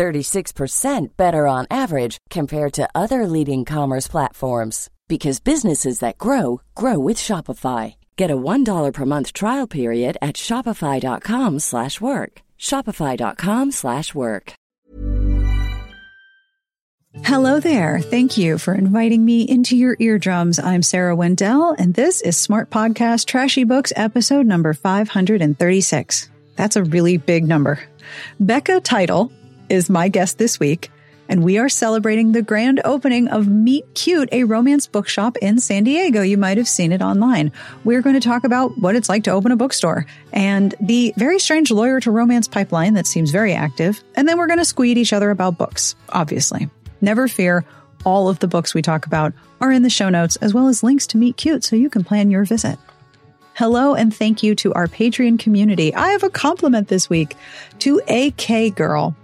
36% better on average compared to other leading commerce platforms because businesses that grow grow with Shopify. Get a $1 per month trial period at shopify.com/work. shopify.com/work. Hello there. Thank you for inviting me into your eardrums. I'm Sarah Wendell and this is Smart Podcast Trashy Books episode number 536. That's a really big number. Becca Title is my guest this week and we are celebrating the grand opening of Meet Cute, a romance bookshop in San Diego. You might have seen it online. We're going to talk about what it's like to open a bookstore and the very strange lawyer to romance pipeline that seems very active. And then we're going to squeed each other about books, obviously. Never fear. All of the books we talk about are in the show notes, as well as links to Meet Cute so you can plan your visit. Hello and thank you to our Patreon community. I have a compliment this week to AK Girl.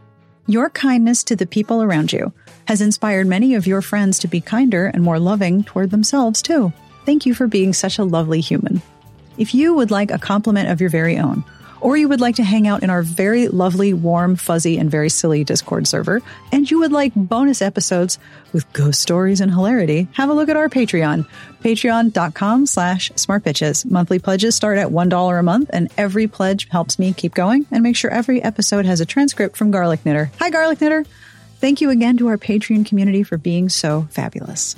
Your kindness to the people around you has inspired many of your friends to be kinder and more loving toward themselves, too. Thank you for being such a lovely human. If you would like a compliment of your very own, or you would like to hang out in our very lovely, warm, fuzzy, and very silly Discord server, and you would like bonus episodes with ghost stories and hilarity, have a look at our Patreon, patreon.com slash smartbitches. Monthly pledges start at $1 a month, and every pledge helps me keep going and make sure every episode has a transcript from Garlic Knitter. Hi, Garlic Knitter! Thank you again to our Patreon community for being so fabulous.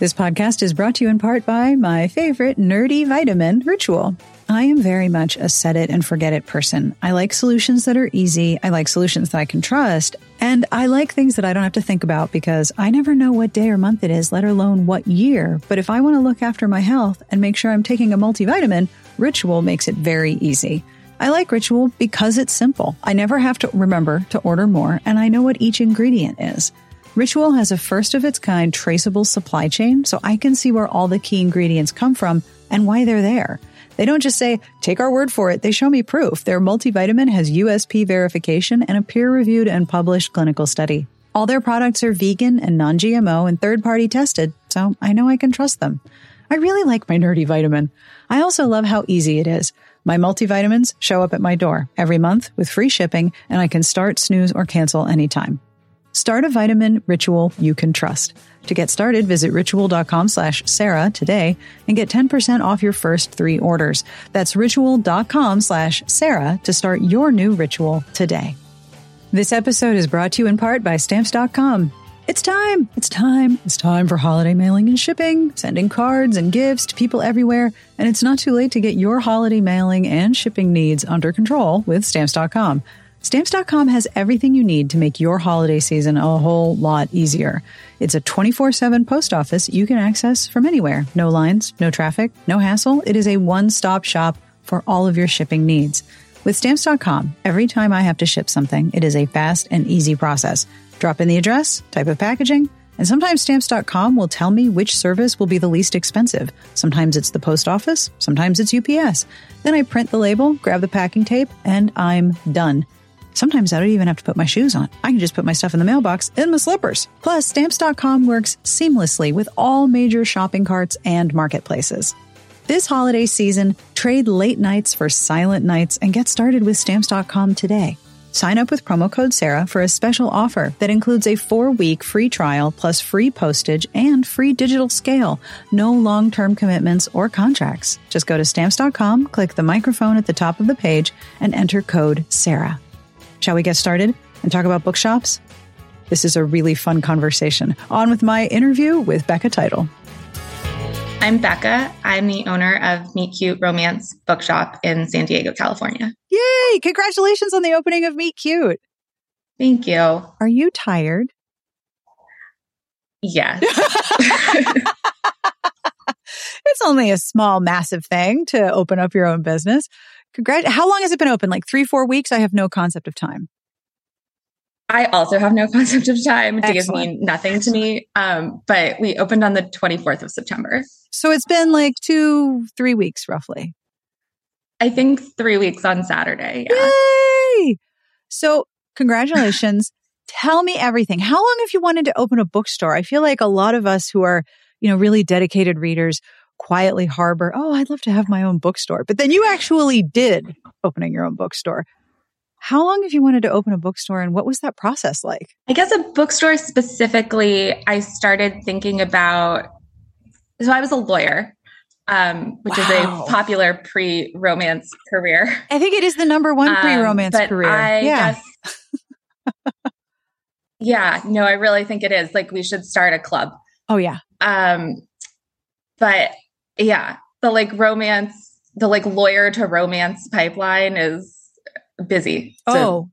This podcast is brought to you in part by my favorite nerdy vitamin, Ritual. I am very much a set it and forget it person. I like solutions that are easy. I like solutions that I can trust. And I like things that I don't have to think about because I never know what day or month it is, let alone what year. But if I want to look after my health and make sure I'm taking a multivitamin, Ritual makes it very easy. I like Ritual because it's simple. I never have to remember to order more, and I know what each ingredient is. Ritual has a first of its kind traceable supply chain, so I can see where all the key ingredients come from and why they're there. They don't just say, take our word for it. They show me proof. Their multivitamin has USP verification and a peer reviewed and published clinical study. All their products are vegan and non GMO and third party tested, so I know I can trust them. I really like my nerdy vitamin. I also love how easy it is. My multivitamins show up at my door every month with free shipping, and I can start, snooze, or cancel anytime. Start a vitamin ritual you can trust. To get started, visit ritual.com slash Sarah today and get 10% off your first three orders. That's ritual.com slash Sarah to start your new ritual today. This episode is brought to you in part by stamps.com. It's time. It's time. It's time for holiday mailing and shipping, sending cards and gifts to people everywhere. And it's not too late to get your holiday mailing and shipping needs under control with stamps.com. Stamps.com has everything you need to make your holiday season a whole lot easier. It's a 24 7 post office you can access from anywhere. No lines, no traffic, no hassle. It is a one stop shop for all of your shipping needs. With Stamps.com, every time I have to ship something, it is a fast and easy process. Drop in the address, type of packaging, and sometimes Stamps.com will tell me which service will be the least expensive. Sometimes it's the post office, sometimes it's UPS. Then I print the label, grab the packing tape, and I'm done. Sometimes I don't even have to put my shoes on. I can just put my stuff in the mailbox in my slippers. Plus, stamps.com works seamlessly with all major shopping carts and marketplaces. This holiday season, trade late nights for silent nights and get started with stamps.com today. Sign up with promo code Sarah for a special offer that includes a four week free trial plus free postage and free digital scale. No long term commitments or contracts. Just go to stamps.com, click the microphone at the top of the page, and enter code Sarah. Shall we get started and talk about bookshops? This is a really fun conversation. On with my interview with Becca Title. I'm Becca. I'm the owner of Meet Cute Romance Bookshop in San Diego, California. Yay! Congratulations on the opening of Meet Cute. Thank you. Are you tired? Yes. it's only a small, massive thing to open up your own business. Congrat- How long has it been open? Like three, four weeks? I have no concept of time. I also have no concept of time. Days mean nothing to me. Um, but we opened on the 24th of September. So it's been like two, three weeks roughly. I think three weeks on Saturday. Yeah. Yay! So congratulations. Tell me everything. How long have you wanted to open a bookstore? I feel like a lot of us who are, you know, really dedicated readers quietly harbor, oh, I'd love to have my own bookstore. But then you actually did opening your own bookstore. How long have you wanted to open a bookstore and what was that process like? I guess a bookstore specifically, I started thinking about. So I was a lawyer, um, which wow. is a popular pre romance career. I think it is the number one pre romance um, career. I yeah. Guess, yeah, no, I really think it is. Like we should start a club. Oh, yeah. Um, but yeah, the like romance, the like lawyer to romance pipeline is busy. So, oh.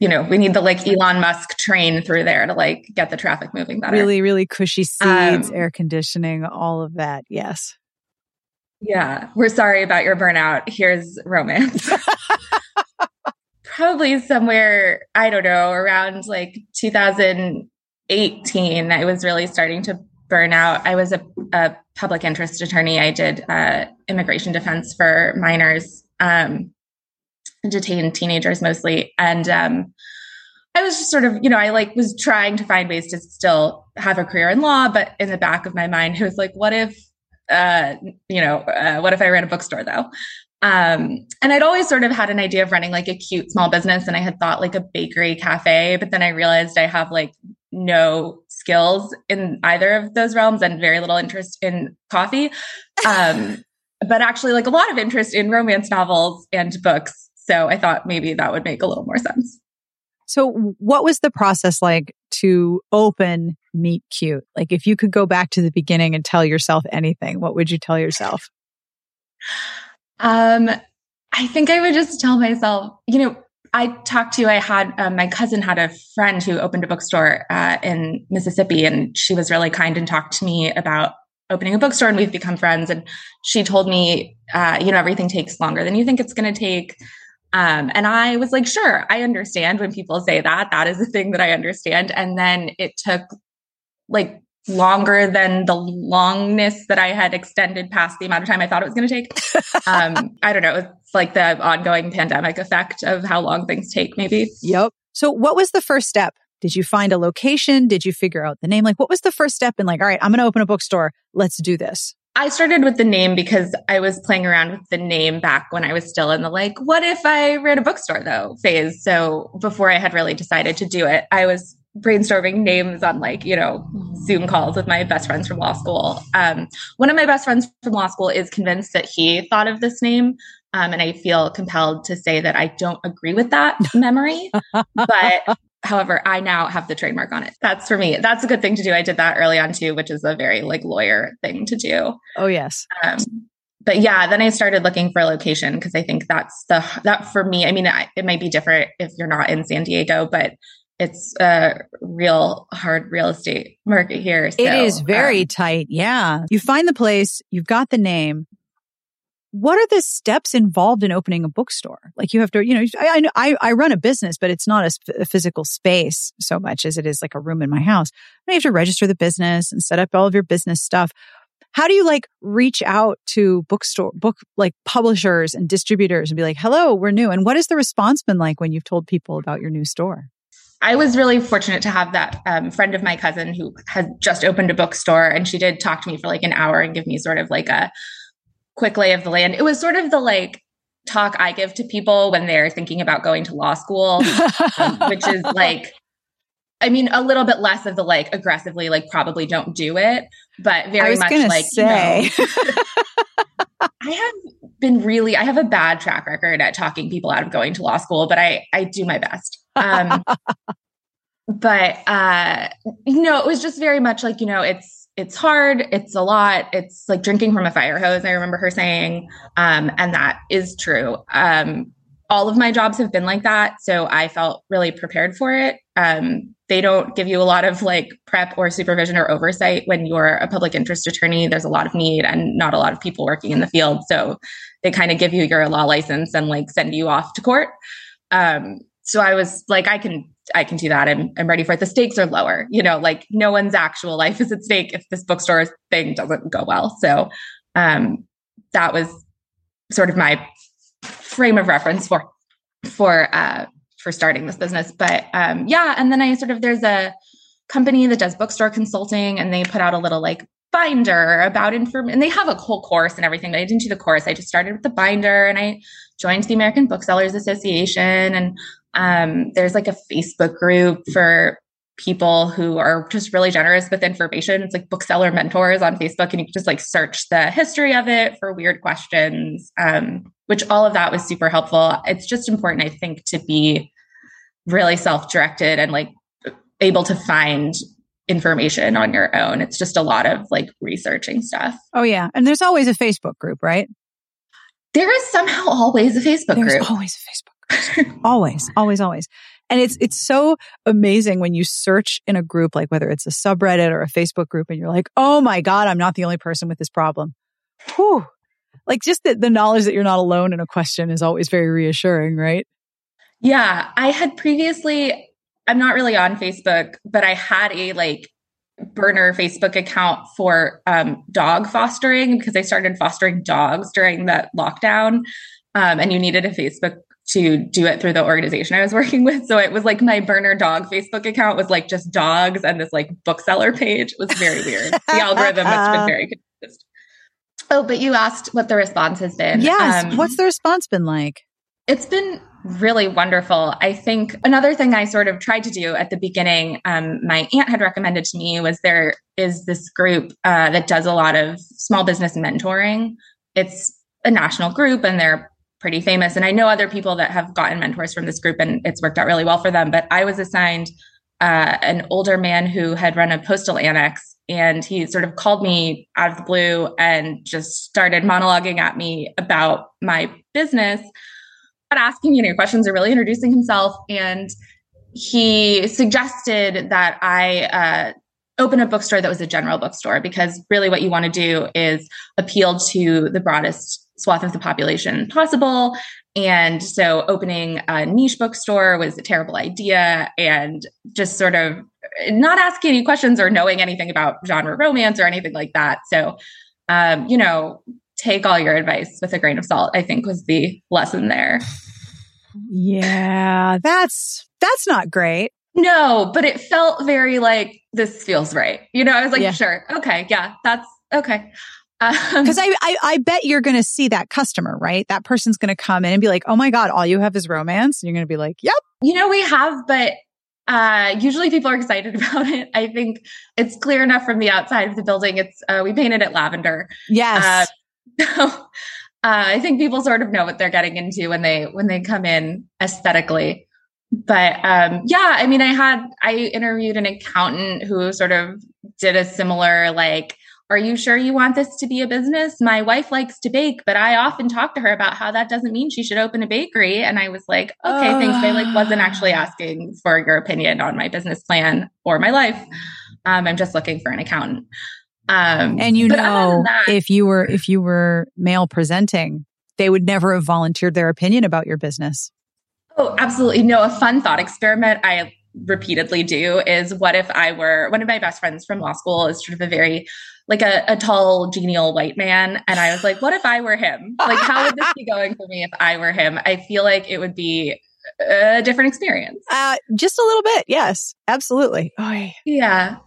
You know, we need the like Elon Musk train through there to like get the traffic moving better. Really, really cushy seats, um, air conditioning, all of that. Yes. Yeah. We're sorry about your burnout. Here's romance. Probably somewhere, I don't know, around like 2018, I was really starting to burn out. I was a, a public interest attorney. I did uh, immigration defense for minors. Um, detained teenagers mostly. And um, I was just sort of, you know, I like was trying to find ways to still have a career in law, but in the back of my mind, it was like, what if, uh, you know, uh, what if I ran a bookstore though? Um, and I'd always sort of had an idea of running like a cute small business, and I had thought like a bakery cafe, but then I realized I have like no skills in either of those realms and very little interest in coffee. Um, but actually, like a lot of interest in romance novels and books. So I thought maybe that would make a little more sense. So, what was the process like to open Meet Cute? Like, if you could go back to the beginning and tell yourself anything, what would you tell yourself? Um, I think I would just tell myself, you know, I talked to, I had, um, my cousin had a friend who opened a bookstore uh, in Mississippi, and she was really kind and talked to me about opening a bookstore, and we've become friends. And she told me, uh, you know, everything takes longer than you think it's going to take. Um, and I was like, sure, I understand when people say that. That is a thing that I understand. And then it took like longer than the longness that I had extended past the amount of time I thought it was going to take. um, I don't know. It's like the ongoing pandemic effect of how long things take, maybe. Yep. So, what was the first step? Did you find a location? Did you figure out the name? Like, what was the first step in, like, all right, I'm going to open a bookstore. Let's do this? I started with the name because I was playing around with the name back when I was still in the like, what if I ran a bookstore though phase? So before I had really decided to do it, I was brainstorming names on like, you know, Zoom calls with my best friends from law school. Um, one of my best friends from law school is convinced that he thought of this name. Um, and I feel compelled to say that I don't agree with that memory, but However, I now have the trademark on it. That's for me. That's a good thing to do. I did that early on too, which is a very like lawyer thing to do. Oh yes. Um, but yeah, then I started looking for a location because I think that's the that for me. I mean, I, it might be different if you're not in San Diego, but it's a real hard real estate market here. So, it is very um, tight. Yeah, you find the place, you've got the name, what are the steps involved in opening a bookstore? Like you have to, you know, I, I, I run a business, but it's not a, a, physical space so much as it is like a room in my house. You have to register the business and set up all of your business stuff. How do you like reach out to bookstore, book like publishers and distributors and be like, hello, we're new. And what has the response been like when you've told people about your new store? I was really fortunate to have that um, friend of my cousin who had just opened a bookstore and she did talk to me for like an hour and give me sort of like a, quick lay of the land. It was sort of the like talk I give to people when they're thinking about going to law school, um, which is like, I mean, a little bit less of the like aggressively, like probably don't do it, but very much like, say. You know, I have been really, I have a bad track record at talking people out of going to law school, but I, I do my best. Um, but, uh, you know, it was just very much like, you know, it's, it's hard it's a lot it's like drinking from a fire hose i remember her saying um, and that is true. Um, all of my jobs have been like that so i felt really prepared for it. Um, they don't give you a lot of like prep or supervision or oversight when you're a public interest attorney. There's a lot of need and not a lot of people working in the field so they kind of give you your law license and like send you off to court. Um, so i was like i can I can do that. I'm, I'm ready for it. The stakes are lower, you know, like no one's actual life is at stake if this bookstore thing doesn't go well. So, um, that was sort of my frame of reference for, for, uh, for starting this business. But, um, yeah. And then I sort of, there's a company that does bookstore consulting and they put out a little like binder about information and they have a whole course and everything but i didn't do the course i just started with the binder and i joined the american booksellers association and um, there's like a Facebook group for people who are just really generous with information. It's like bookseller mentors on Facebook, and you can just like search the history of it for weird questions, um, which all of that was super helpful. It's just important, I think, to be really self directed and like able to find information on your own. It's just a lot of like researching stuff. Oh, yeah. And there's always a Facebook group, right? There is somehow always a Facebook group. there's group. always a Facebook group. always, always, always. And it's it's so amazing when you search in a group, like whether it's a subreddit or a Facebook group, and you're like, oh my God, I'm not the only person with this problem. Whew. Like just the, the knowledge that you're not alone in a question is always very reassuring, right? Yeah. I had previously, I'm not really on Facebook, but I had a like burner Facebook account for um, dog fostering because I started fostering dogs during that lockdown. Um, and you needed a Facebook to do it through the organization I was working with. So it was like my burner dog Facebook account was like just dogs and this like bookseller page. It was very weird. the algorithm has been very confused. Oh, but you asked what the response has been. Yes. Um, What's the response been like? It's been really wonderful. I think another thing I sort of tried to do at the beginning, um, my aunt had recommended to me was there is this group uh, that does a lot of small business mentoring. It's a national group and they're pretty famous. And I know other people that have gotten mentors from this group and it's worked out really well for them. But I was assigned uh, an older man who had run a postal annex and he sort of called me out of the blue and just started monologuing at me about my business, asking any questions or really introducing himself. And he suggested that I uh, open a bookstore that was a general bookstore because really what you want to do is appeal to the broadest swath of the population possible. And so opening a niche bookstore was a terrible idea and just sort of not asking any questions or knowing anything about genre romance or anything like that. So, um, you know, take all your advice with a grain of salt, I think was the lesson there. Yeah, that's that's not great. No, but it felt very like this feels right. You know, I was like, yeah. sure, okay, yeah, that's okay. Because um, I, I, I bet you're going to see that customer, right? That person's going to come in and be like, "Oh my god, all you have is romance," and you're going to be like, "Yep." You know, we have, but uh, usually people are excited about it. I think it's clear enough from the outside of the building. It's uh, we painted it lavender. Yes. Uh, so uh, I think people sort of know what they're getting into when they when they come in aesthetically. But um, yeah, I mean, I had I interviewed an accountant who sort of did a similar like are you sure you want this to be a business? My wife likes to bake, but I often talk to her about how that doesn't mean she should open a bakery. And I was like, okay, uh, thanks. I like wasn't actually asking for your opinion on my business plan or my life. Um, I'm just looking for an accountant. Um, and you know, that, if you were if you were male presenting, they would never have volunteered their opinion about your business. Oh, absolutely. No, a fun thought experiment I repeatedly do is what if I were one of my best friends from law school is sort of a very like a, a tall, genial white man. And I was like, what if I were him? Like, how would this be going for me if I were him? I feel like it would be a different experience. Uh, just a little bit. Yes, absolutely. Oh, yeah.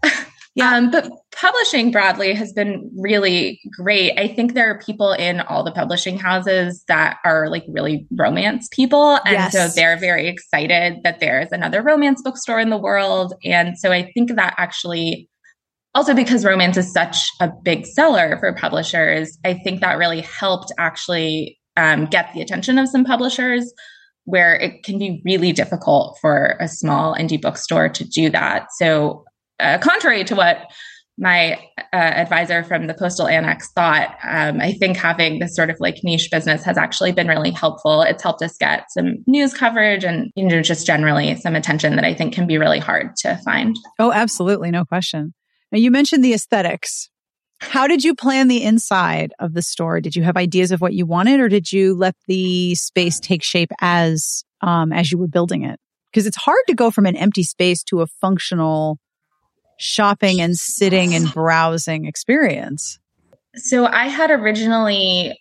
Yeah. Um, but publishing broadly has been really great. I think there are people in all the publishing houses that are like really romance people. And yes. so they're very excited that there's another romance bookstore in the world. And so I think that actually also because romance is such a big seller for publishers, I think that really helped actually um, get the attention of some publishers where it can be really difficult for a small indie bookstore to do that. So, uh, contrary to what my uh, advisor from the postal annex thought um, i think having this sort of like niche business has actually been really helpful it's helped us get some news coverage and you know just generally some attention that i think can be really hard to find oh absolutely no question now, you mentioned the aesthetics. How did you plan the inside of the store? Did you have ideas of what you wanted, or did you let the space take shape as um, as you were building it? Because it's hard to go from an empty space to a functional shopping and sitting and browsing experience. So I had originally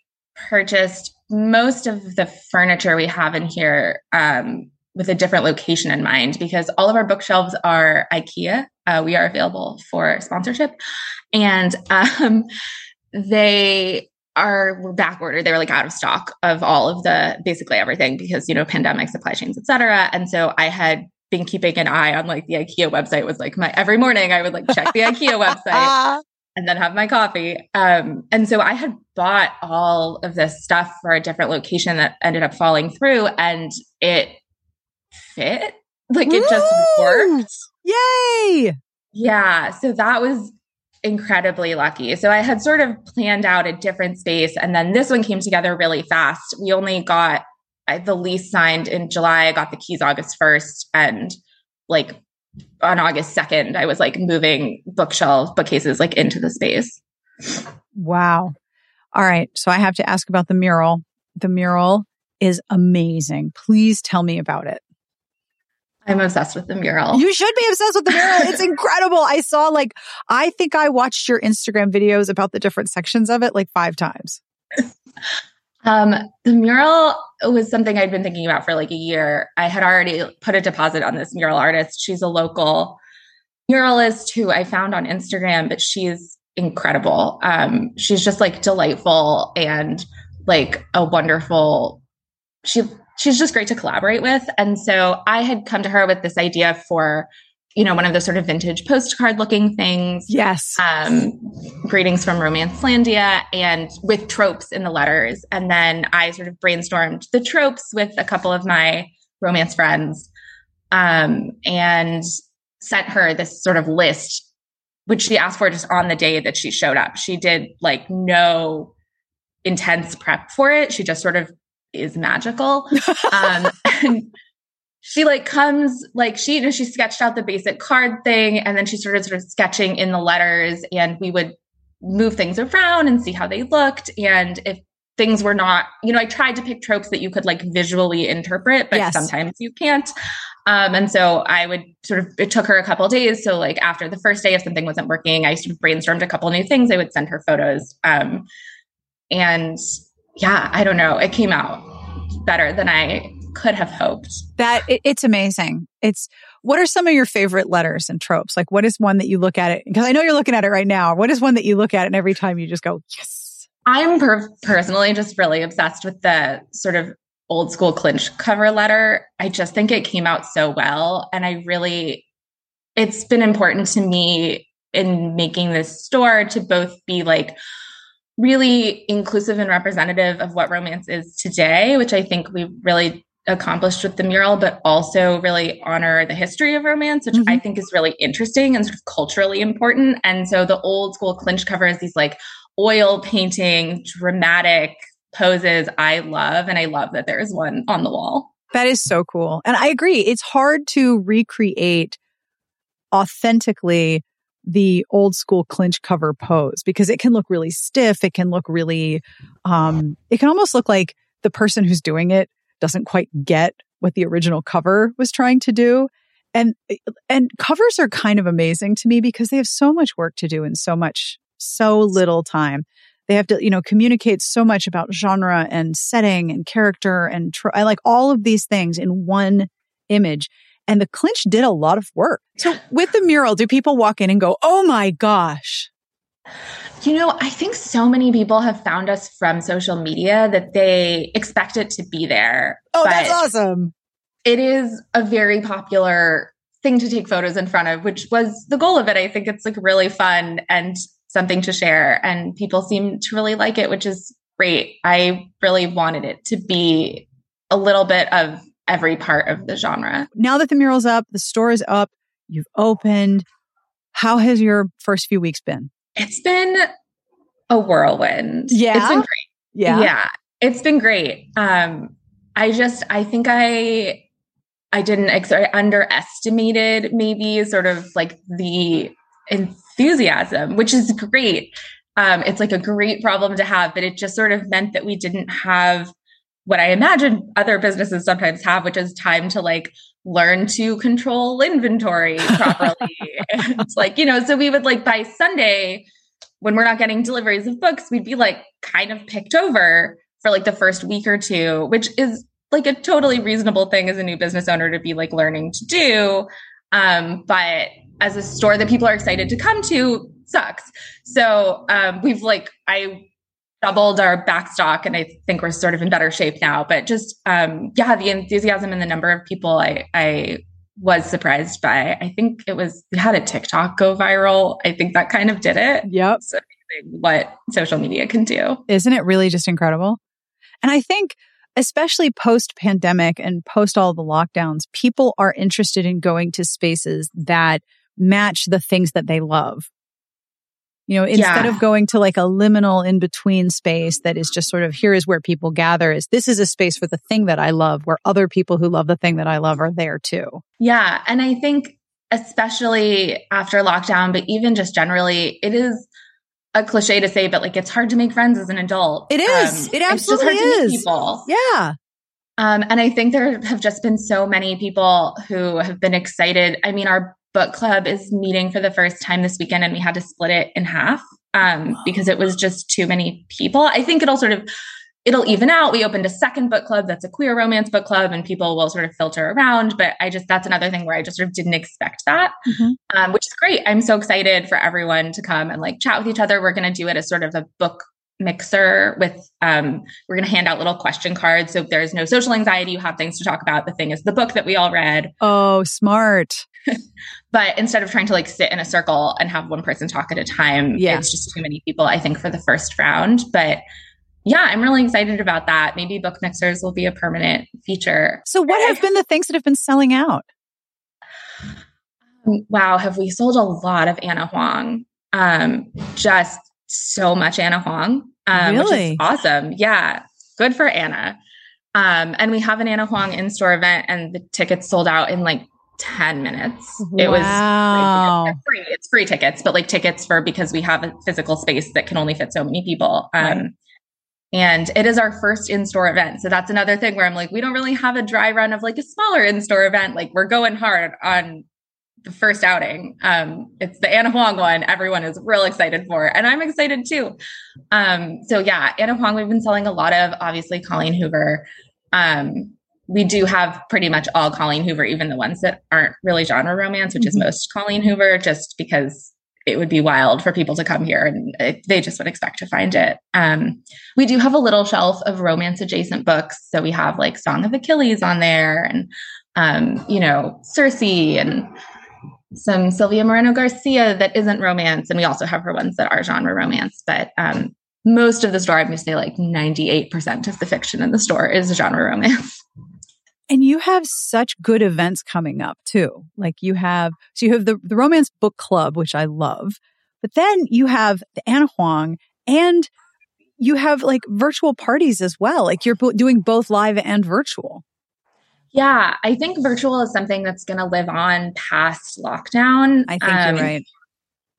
purchased most of the furniture we have in here um, with a different location in mind because all of our bookshelves are IKEA. Uh, we are available for sponsorship, and um, they are were back ordered. They were like out of stock of all of the basically everything because you know pandemic supply chains, etc. And so I had been keeping an eye on like the IKEA website was like my every morning I would like check the IKEA website and then have my coffee. Um, and so I had bought all of this stuff for a different location that ended up falling through and it fit. Like it just worked. Yay. Yeah. So that was incredibly lucky. So I had sort of planned out a different space and then this one came together really fast. We only got the lease signed in July. I got the keys August 1st and like on August 2nd, I was like moving bookshelves, bookcases like into the space. Wow. All right. So I have to ask about the mural. The mural is amazing. Please tell me about it. I'm obsessed with the mural. You should be obsessed with the mural. It's incredible. I saw like, I think I watched your Instagram videos about the different sections of it like five times. Um, the mural was something I'd been thinking about for like a year. I had already put a deposit on this mural artist. She's a local muralist who I found on Instagram, but she's incredible. Um, she's just like delightful and like a wonderful. She she's just great to collaborate with. And so I had come to her with this idea for you know, one of those sort of vintage postcard looking things. Yes. Um, greetings from Romancelandia and with tropes in the letters. And then I sort of brainstormed the tropes with a couple of my romance friends um, and sent her this sort of list, which she asked for just on the day that she showed up. She did like no intense prep for it. She just sort of is magical. um, and she like comes like she you know she sketched out the basic card thing and then she started sort of sketching in the letters and we would move things around and see how they looked and if things were not you know i tried to pick tropes that you could like visually interpret but yes. sometimes you can't um, and so i would sort of it took her a couple days so like after the first day if something wasn't working i sort of brainstormed a couple new things i would send her photos um, and yeah i don't know it came out better than i could have hoped. That it, it's amazing. It's what are some of your favorite letters and tropes? Like what is one that you look at it because I know you're looking at it right now. What is one that you look at and every time you just go, "Yes." I'm per- personally just really obsessed with the sort of old school clinch cover letter. I just think it came out so well and I really it's been important to me in making this store to both be like really inclusive and representative of what romance is today, which I think we really accomplished with the mural, but also really honor the history of romance, which mm-hmm. I think is really interesting and sort of culturally important. And so the old school clinch cover is these like oil painting, dramatic poses I love. And I love that there is one on the wall. That is so cool. And I agree. It's hard to recreate authentically the old school clinch cover pose because it can look really stiff. It can look really, um, it can almost look like the person who's doing it doesn't quite get what the original cover was trying to do. And, and covers are kind of amazing to me because they have so much work to do in so much, so little time. They have to, you know, communicate so much about genre and setting and character and tr- I like all of these things in one image. And the clinch did a lot of work. So with the mural, do people walk in and go, Oh my gosh, you know, I think so many people have found us from social media that they expect it to be there. Oh, that's awesome. It is a very popular thing to take photos in front of, which was the goal of it. I think it's like really fun and something to share. And people seem to really like it, which is great. I really wanted it to be a little bit of every part of the genre. Now that the mural's up, the store is up, you've opened. How has your first few weeks been? It's been a whirlwind. Yeah. It's been great. Yeah. Yeah. It's been great. Um, I just, I think I, I didn't, I underestimated maybe sort of like the enthusiasm, which is great. Um, it's like a great problem to have, but it just sort of meant that we didn't have what I imagine other businesses sometimes have, which is time to like learn to control inventory properly. and like, you know, so we would like by Sunday, when we're not getting deliveries of books, we'd be like kind of picked over for like the first week or two, which is like a totally reasonable thing as a new business owner to be like learning to do. Um, but as a store that people are excited to come to sucks. So um, we've like I doubled our backstock and I think we're sort of in better shape now. But just um, yeah, the enthusiasm and the number of people I I was surprised by. I think it was we had a TikTok go viral. I think that kind of did it. Yep. So what social media can do. Isn't it really just incredible? And I think especially post pandemic and post all the lockdowns, people are interested in going to spaces that match the things that they love. You know, instead yeah. of going to like a liminal in between space that is just sort of here is where people gather is this is a space for the thing that I love where other people who love the thing that I love are there too. Yeah. And I think especially after lockdown, but even just generally, it is a cliche to say, but like it's hard to make friends as an adult. It is. Um, it absolutely is. people. Yeah. Um, and I think there have just been so many people who have been excited. I mean, our book club is meeting for the first time this weekend and we had to split it in half um, because it was just too many people. I think it'll sort of it'll even out. We opened a second book club that's a queer romance book club, and people will sort of filter around. But I just that's another thing where I just sort of didn't expect that, mm-hmm. um, which is great. I'm so excited for everyone to come and like chat with each other. We're going to do it as sort of a book mixer with um, we're going to hand out little question cards. So if there's no social anxiety you have things to talk about. The thing is the book that we all read. Oh smart. But instead of trying to like sit in a circle and have one person talk at a time yeah. it's just too many people i think for the first round. But yeah i'm really excited about that. Maybe book mixers will be a permanent feature. So what have been the things that have been selling out? Wow have we sold a lot of ana huang? Um, just so much Ana Huang, um, really? which is awesome. Yeah, good for Ana. Um, and we have an Ana Huang in store event, and the tickets sold out in like 10 minutes. Wow. It was free. It's free tickets, but like tickets for because we have a physical space that can only fit so many people. Um, right. And it is our first in store event. So that's another thing where I'm like, we don't really have a dry run of like a smaller in store event. Like we're going hard on the first outing. Um, it's the Ana Huang one. Everyone is real excited for, and I'm excited too. Um, so yeah, Ana Huang, we've been selling a lot of obviously Colleen Hoover. Um, we do have pretty much all Colleen Hoover, even the ones that aren't really genre romance, which mm-hmm. is most Colleen Hoover, just because it would be wild for people to come here and it, they just would expect to find it. Um, we do have a little shelf of romance adjacent books. So we have like Song of Achilles on there and, um, you know, Circe and some Silvia Moreno Garcia that isn't romance. And we also have her ones that are genre romance. But um, most of the store, I'm going to say like 98% of the fiction in the store is genre romance. And you have such good events coming up too. Like you have, so you have the, the romance book club, which I love, but then you have the Ana Huang and you have like virtual parties as well. Like you're doing both live and virtual. Yeah, I think virtual is something that's going to live on past lockdown. I think um, you're right.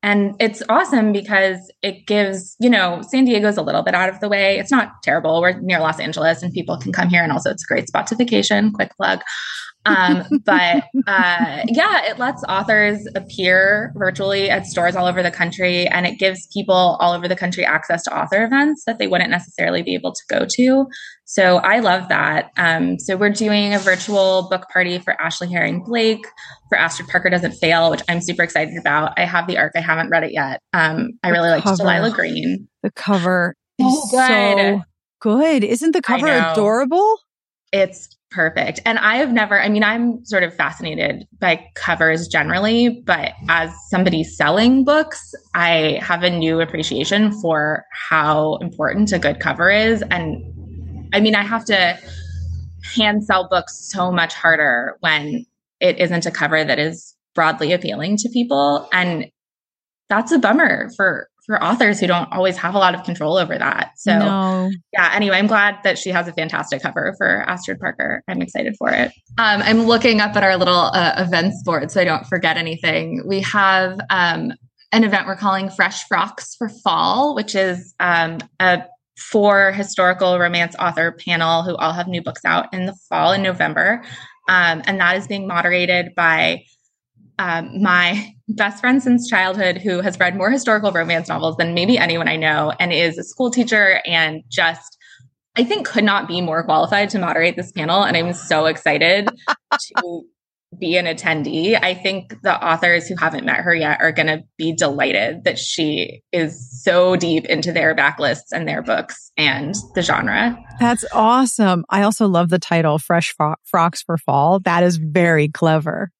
And it's awesome because it gives, you know, San Diego's a little bit out of the way. It's not terrible. We're near Los Angeles and people can come here. And also, it's a great spot to vacation. Quick plug. Um, but uh, yeah, it lets authors appear virtually at stores all over the country, and it gives people all over the country access to author events that they wouldn't necessarily be able to go to. So I love that. Um, so we're doing a virtual book party for Ashley Herring Blake for Astrid Parker Doesn't Fail, which I'm super excited about. I have the arc, I haven't read it yet. Um, I really like Delilah Green. The cover is oh, good. so good. Isn't the cover adorable? It's perfect. And I have never, I mean, I'm sort of fascinated by covers generally, but as somebody selling books, I have a new appreciation for how important a good cover is. And I mean, I have to hand sell books so much harder when it isn't a cover that is broadly appealing to people. And that's a bummer for for authors who don't always have a lot of control over that. So, no. yeah, anyway, I'm glad that she has a fantastic cover for Astrid Parker. I'm excited for it. Um, I'm looking up at our little uh, events board so I don't forget anything. We have um, an event we're calling Fresh Frocks for Fall, which is um, a four historical romance author panel who all have new books out in the fall in November. Um, and that is being moderated by um, my best friend since childhood who has read more historical romance novels than maybe anyone I know and is a school teacher and just I think could not be more qualified to moderate this panel and I'm so excited to be an attendee. I think the authors who haven't met her yet are going to be delighted that she is so deep into their backlists and their books and the genre. That's awesome. I also love the title Fresh Fro- Frocks for Fall. That is very clever.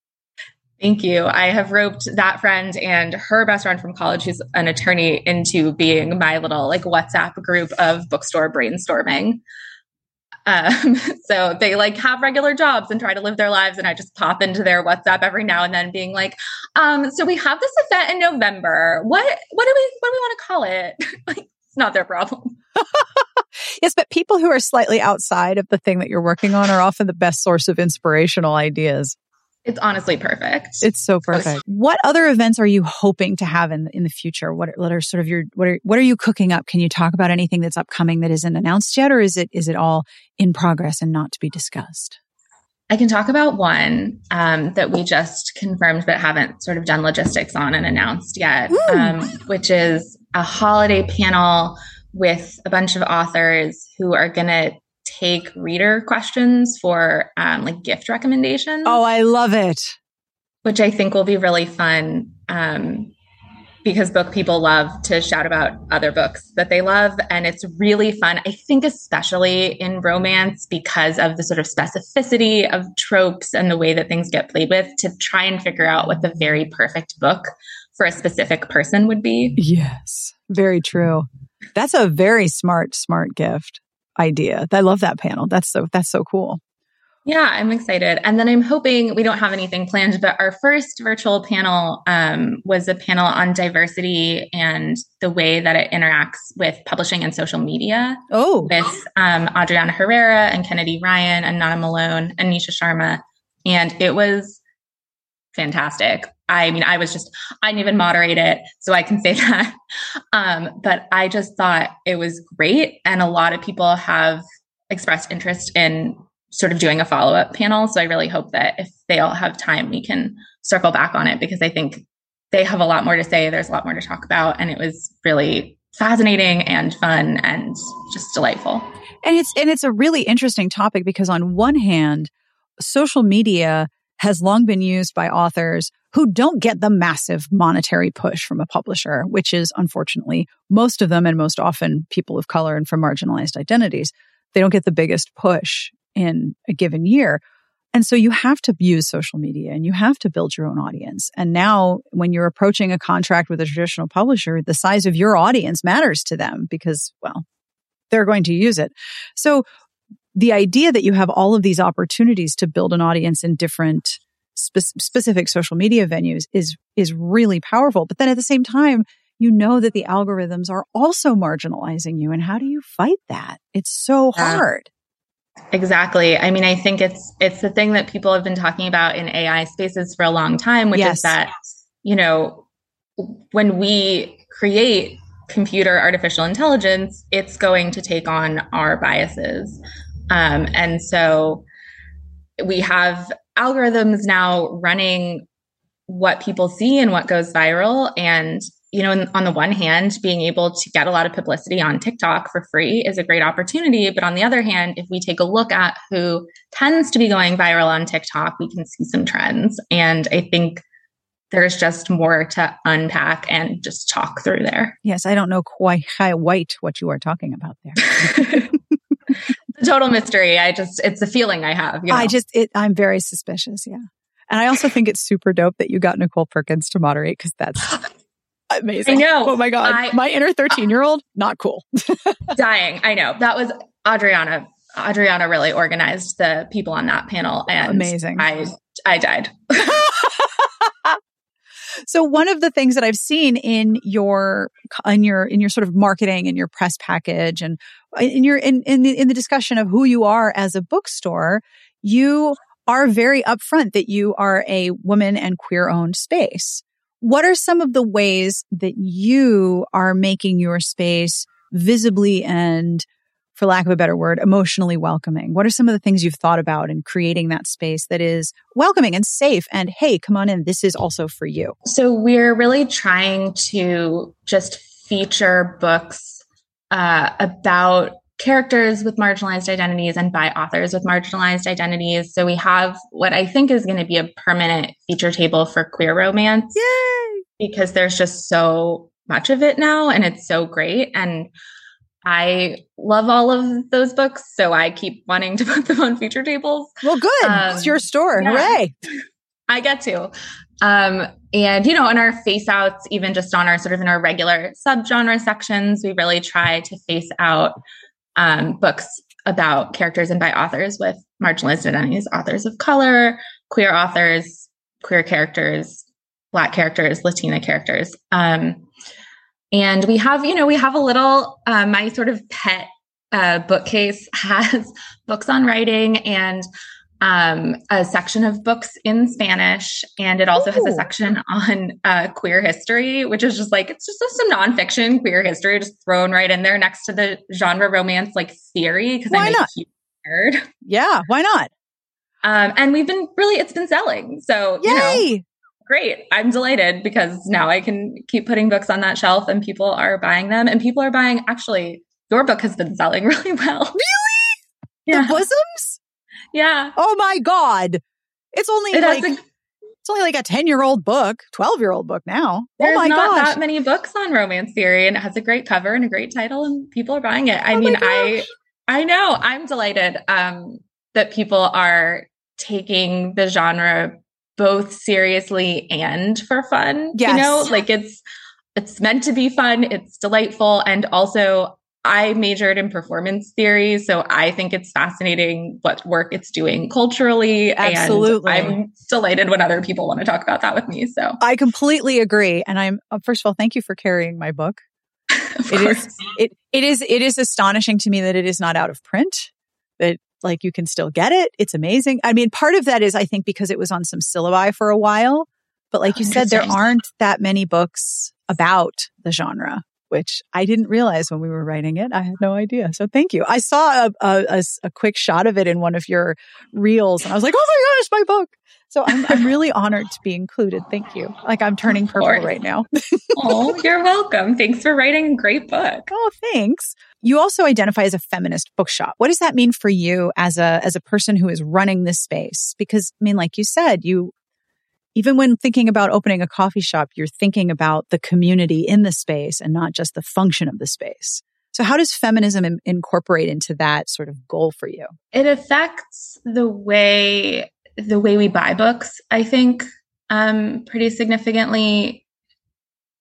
Thank you. I have roped that friend and her best friend from college, who's an attorney, into being my little like WhatsApp group of bookstore brainstorming. Um, so they like have regular jobs and try to live their lives. And I just pop into their WhatsApp every now and then being like, um, so we have this event in November. What, what do we, what do we want to call it? like, it's not their problem. yes, but people who are slightly outside of the thing that you're working on are often the best source of inspirational ideas. It's honestly perfect. It's so perfect. What other events are you hoping to have in in the future? What are, what are sort of your what are what are you cooking up? Can you talk about anything that's upcoming that isn't announced yet, or is it is it all in progress and not to be discussed? I can talk about one um, that we just confirmed but haven't sort of done logistics on and announced yet, um, which is a holiday panel with a bunch of authors who are going to take reader questions for um, like gift recommendations. Oh, I love it. Which I think will be really fun um, because book people love to shout about other books that they love. And it's really fun. I think, especially in romance, because of the sort of specificity of tropes and the way that things get played with, to try and figure out what the very perfect book for a specific person would be. Yes, very true. That's a very smart, smart gift idea. I love that panel. That's so that's so cool. Yeah, I'm excited. And then I'm hoping we don't have anything planned, but our first virtual panel um, was a panel on diversity and the way that it interacts with publishing and social media. Oh, with um, Adriana Herrera and Kennedy Ryan and Nana Malone and Nisha Sharma, and it was fantastic. I mean, I was just, I didn't even moderate it, so I can say that. Um, but I just thought it was great. And a lot of people have expressed interest in sort of doing a follow up panel. So I really hope that if they all have time, we can circle back on it because I think they have a lot more to say. There's a lot more to talk about. And it was really fascinating and fun and just delightful. And it's, and it's a really interesting topic because on one hand, social media has long been used by authors who don't get the massive monetary push from a publisher, which is unfortunately most of them and most often people of color and from marginalized identities. They don't get the biggest push in a given year. And so you have to use social media and you have to build your own audience. And now when you're approaching a contract with a traditional publisher, the size of your audience matters to them because, well, they're going to use it. So the idea that you have all of these opportunities to build an audience in different spe- specific social media venues is is really powerful. But then at the same time, you know that the algorithms are also marginalizing you, and how do you fight that? It's so hard. Exactly. I mean, I think it's it's the thing that people have been talking about in AI spaces for a long time, which yes. is that you know when we create computer artificial intelligence, it's going to take on our biases. Um, and so we have algorithms now running what people see and what goes viral. And, you know, on the one hand, being able to get a lot of publicity on TikTok for free is a great opportunity. But on the other hand, if we take a look at who tends to be going viral on TikTok, we can see some trends. And I think there's just more to unpack and just talk through there. Yes, I don't know quite white what you are talking about there. total mystery. I just, it's a feeling I have. You know? I just, it, I'm very suspicious. Yeah. And I also think it's super dope that you got Nichole Perkins to moderate because that's amazing. I know. Oh my God. I, my inner uh, 13 year old, not cool. dying. I know. That was Adriana. Adriana really organized the people on that panel and amazing. I, I died. So one of the things that I've seen in your in your in your sort of marketing and your press package and in your in in the, in the discussion of who you are as a bookstore, you are very upfront that you are a woman and queer owned space. What are some of the ways that you are making your space visibly and for lack of a better word, emotionally welcoming? What are some of the things you've thought about in creating that space that is welcoming and safe? And hey, come on in. This is also for you. So we're really trying to just feature books uh, about characters with marginalized identities and by authors with marginalized identities. So we have what I think is going to be a permanent feature table for queer romance. Yay! Because there's just so much of it now and it's so great. And I love all of those books, so I keep wanting to put them on feature tables. Well, good. Um, it's your store. Yeah, Hooray. I get to. Um, and, you know, in our face outs, even just on our sort of in our regular subgenre sections, we really try to face out um, books about characters and by authors with marginalized identities, authors of color, queer authors, queer characters, Black characters, Latina characters. Um, and we have, you know, we have a little, uh, my sort of pet uh, bookcase has books on writing and um, a section of books in Spanish. And it also Ooh. has a section on uh, queer history, which is just like, it's just some nonfiction queer history just thrown right in there next to the genre romance like theory. Cause why I not? nerd. Yeah. Why not? Um, and we've been really, it's been selling. So, Yay! you know, great. I'm delighted because now I can keep putting books on that shelf and people are buying them and people are buying actually your book has been selling really well. Really? Yeah. The bosoms? Yeah. Oh my God. It's only it like a, it's only like a 10 year old book, 12 year old book now. Oh There's oh my not gosh. that many books on romance theory and it has a great cover and a great title and people are buying it. I oh mean, I I know. I'm delighted um that people are taking the genre both seriously and for fun. Yes. You know, like it's it's meant to be fun, it's delightful, and also I majored in performance theory, so I think it's fascinating what work it's doing culturally. Absolutely. And I'm delighted when other people want to talk about that with me. So I completely agree. And I'm uh, first of all, thank you for carrying my book. it is it it is it is astonishing to me that it is not out of print. That like you can still get it. It's amazing. I mean, part of that is I think because it was on some syllabi for a while, but like oh, you said, there aren't that many books about the genre, which I didn't realize when we were writing it. I had no idea. So thank you. I saw a, a, a quick shot of it in one of your reels and I was like, oh my gosh, my book. So I'm, I'm really honored to be included. Thank you. Like I'm turning purple right now. oh, you're welcome. Thanks for writing a great book. Oh, thanks. You also identify as a feminist bookshop. What does that mean for you as a as a person who is running this space? Because I mean, like you said, you even when thinking about opening a coffee shop, you're thinking about the community in the space and not just the function of the space. So how does feminism in- incorporate into that sort of goal for you? It affects the way the way we buy books, I think, um, pretty significantly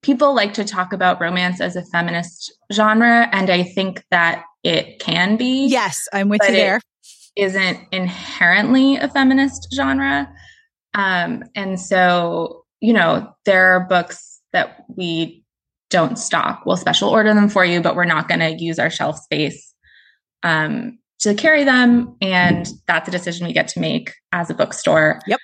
people like to talk about romance as a feminist genre, and I think that it can be. Yes, I'm with you there. Isn't inherently a feminist genre. Um, and so, you know, there are books that we don't stock. We'll special order them for you, but we're not going to use our shelf space um, to carry them. And that's a decision we get to make as a bookstore. Yep.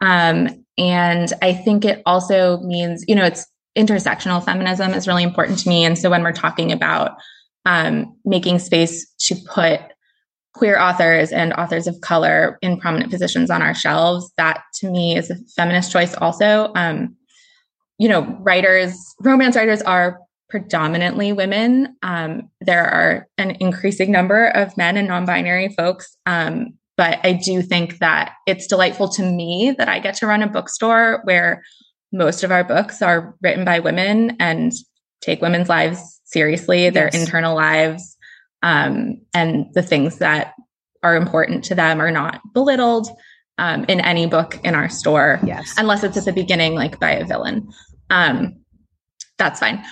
Um, and I think it also means, you know, it's intersectional feminism is really important to me. And so when we're talking about um, making space to put queer authors and authors of color in prominent positions on our shelves, that to me is a feminist choice also. Um, you know, writers, romance writers are predominantly women. Um, there are an increasing number of men and non binary folks. Um, but I do think that it's delightful to me that I get to run a bookstore where most of our books are written by women and take women's lives seriously, yes. their internal lives, um, and the things that are important to them are not belittled um, in any book in our store, yes. unless it's at the beginning, like by a villain. Um, that's fine.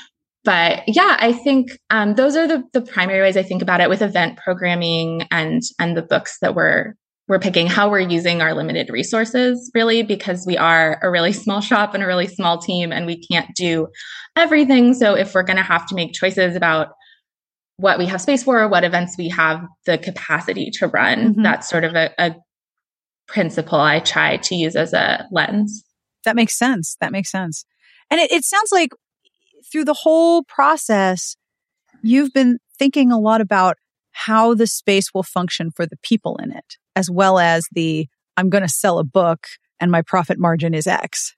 But yeah, I think um, those are the, the primary ways I think about it with event programming and and the books that we're we're picking how we're using our limited resources really because we are a really small shop and a really small team and we can't do everything. So if we're going to have to make choices about what we have space for what events we have the capacity to run mm-hmm. that's sort of a, a principle i try to use as a lens. That makes sense. That makes sense. And it, it sounds like through the whole process you've been thinking a lot about how the space will function for the people in it, as well as the I'm going to sell a book and my profit margin is X.